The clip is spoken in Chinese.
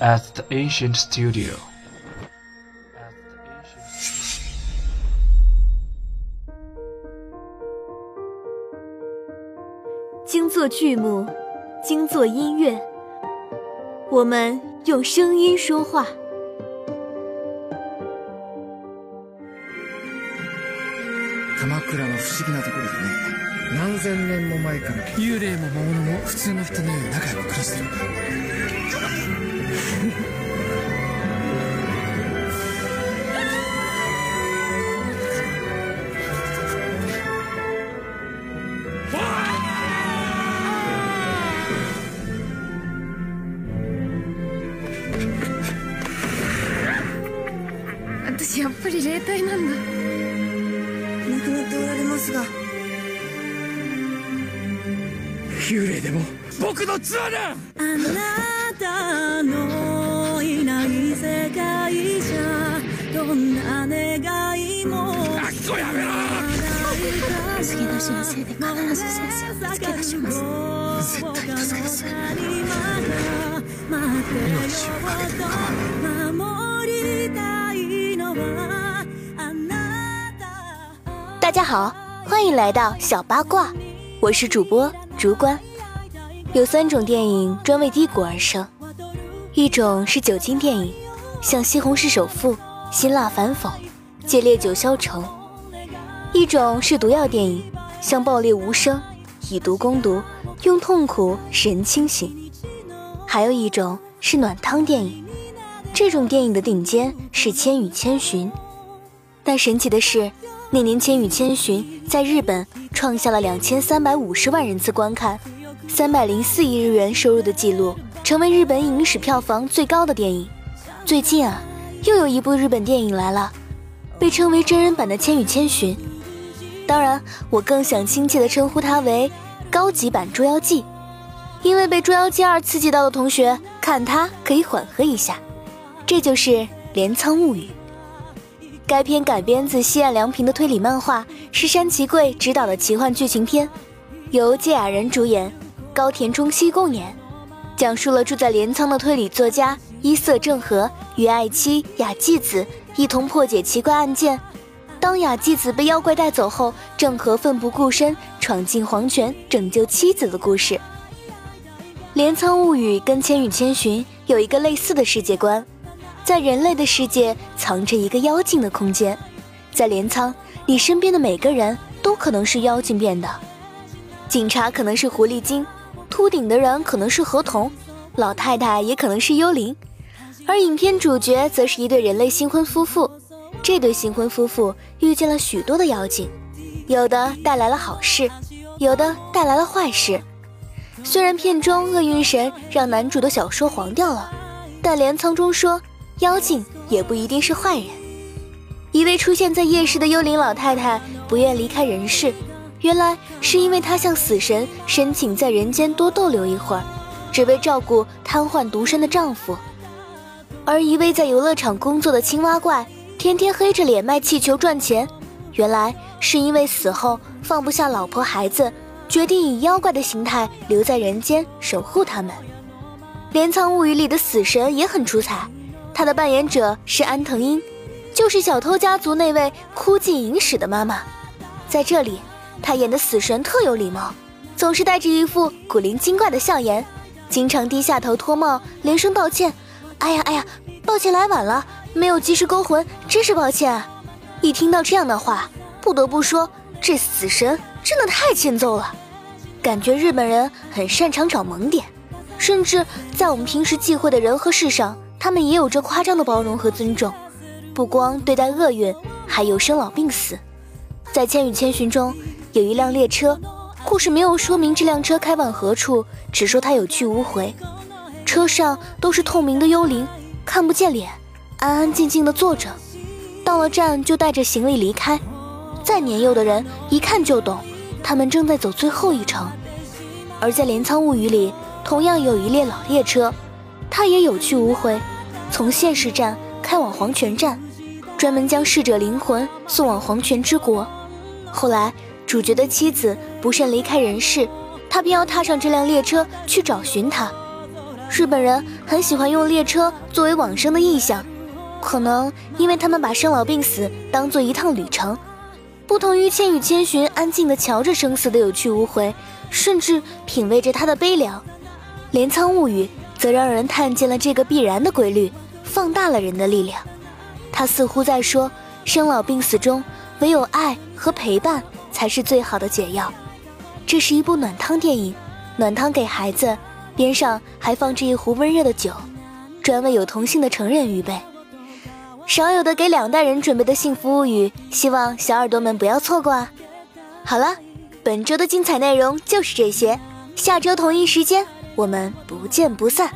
at the ancient studio. 精作剧目，精作音乐，我们用声音说话。鎌倉の不思議なところでね何千年も前から幽霊も魔物も普通の人のように仲良く暮らしてるんだぱり霊体なんだ。亡くなっておられますが。幽霊でも僕のツアだあなたのいない世界じゃどんな願いも。あっこやめろ。次の申請で必ず先生を見つけ出します。絶対助け出す命をかけて。も構わ守り大家好，欢迎来到小八卦，我是主播竹关。有三种电影专为低谷而生，一种是酒精电影，像《西红柿首富》《辛辣反讽》《借烈酒消愁》；一种是毒药电影，像《爆裂无声》《以毒攻毒》，用痛苦使人清醒；还有一种是暖汤电影，这种电影的顶尖是《千与千寻》，但神奇的是。那年《千与千寻》在日本创下了两千三百五十万人次观看、三百零四亿日元收入的记录，成为日本影史票房最高的电影。最近啊，又有一部日本电影来了，被称为真人版的《千与千寻》。当然，我更想亲切地称呼它为高级版《捉妖记》，因为被《捉妖记二》刺激到的同学看它可以缓和一下。这就是《镰仓物语》。该片改编自西岸良平的推理漫画，是山崎贵执导的奇幻剧情片，由芥雅人主演，高田忠希共演，讲述了住在镰仓的推理作家伊色正和与爱妻雅纪子一同破解奇怪案件。当雅纪子被妖怪带走后，正和奋不顾身闯进黄泉拯救妻子的故事。《镰仓物语》跟《千与千寻》有一个类似的世界观。在人类的世界藏着一个妖精的空间，在镰仓，你身边的每个人都可能是妖精变的，警察可能是狐狸精，秃顶的人可能是河童，老太太也可能是幽灵，而影片主角则是一对人类新婚夫妇。这对新婚夫妇遇见了许多的妖精，有的带来了好事，有的带来了坏事。虽然片中厄运神让男主的小说黄掉了，但镰仓中说。妖精也不一定是坏人。一位出现在夜市的幽灵老太太不愿离开人世，原来是因为她向死神申请在人间多逗留一会儿，只为照顾瘫痪独身的丈夫。而一位在游乐场工作的青蛙怪，天天黑着脸卖气球赚钱，原来是因为死后放不下老婆孩子，决定以妖怪的形态留在人间守护他们。《镰仓物语》里的死神也很出彩。他的扮演者是安藤英，就是小偷家族那位枯寂影史的妈妈。在这里，他演的死神特有礼貌，总是带着一副古灵精怪的笑颜，经常低下头脱帽，连声道歉：“哎呀哎呀，抱歉来晚了，没有及时勾魂，真是抱歉。”一听到这样的话，不得不说，这死神真的太欠揍了。感觉日本人很擅长找萌点，甚至在我们平时忌讳的人和事上。他们也有着夸张的包容和尊重，不光对待厄运，还有生老病死。在《千与千寻》中，有一辆列车，故事没有说明这辆车开往何处，只说它有去无回。车上都是透明的幽灵，看不见脸，安安静静的坐着。到了站就带着行李离开。再年幼的人一看就懂，他们正在走最后一程。而在《镰仓物语》里，同样有一列老列车，它也有去无回。从现实站开往黄泉站，专门将逝者灵魂送往黄泉之国。后来，主角的妻子不慎离开人世，他便要踏上这辆列车去找寻他。日本人很喜欢用列车作为往生的意象，可能因为他们把生老病死当做一趟旅程，不同于《千与千寻》安静地瞧着生死的有去无回，甚至品味着它的悲凉，《镰仓物语》则让人看见了这个必然的规律，放大了人的力量。他似乎在说，生老病死中，唯有爱和陪伴才是最好的解药。这是一部暖汤电影，暖汤给孩子。边上还放着一壶温热的酒，专为有同性的成人预备。少有的给两代人准备的幸福物语，希望小耳朵们不要错过啊！好了，本周的精彩内容就是这些，下周同一时间我们不见不散。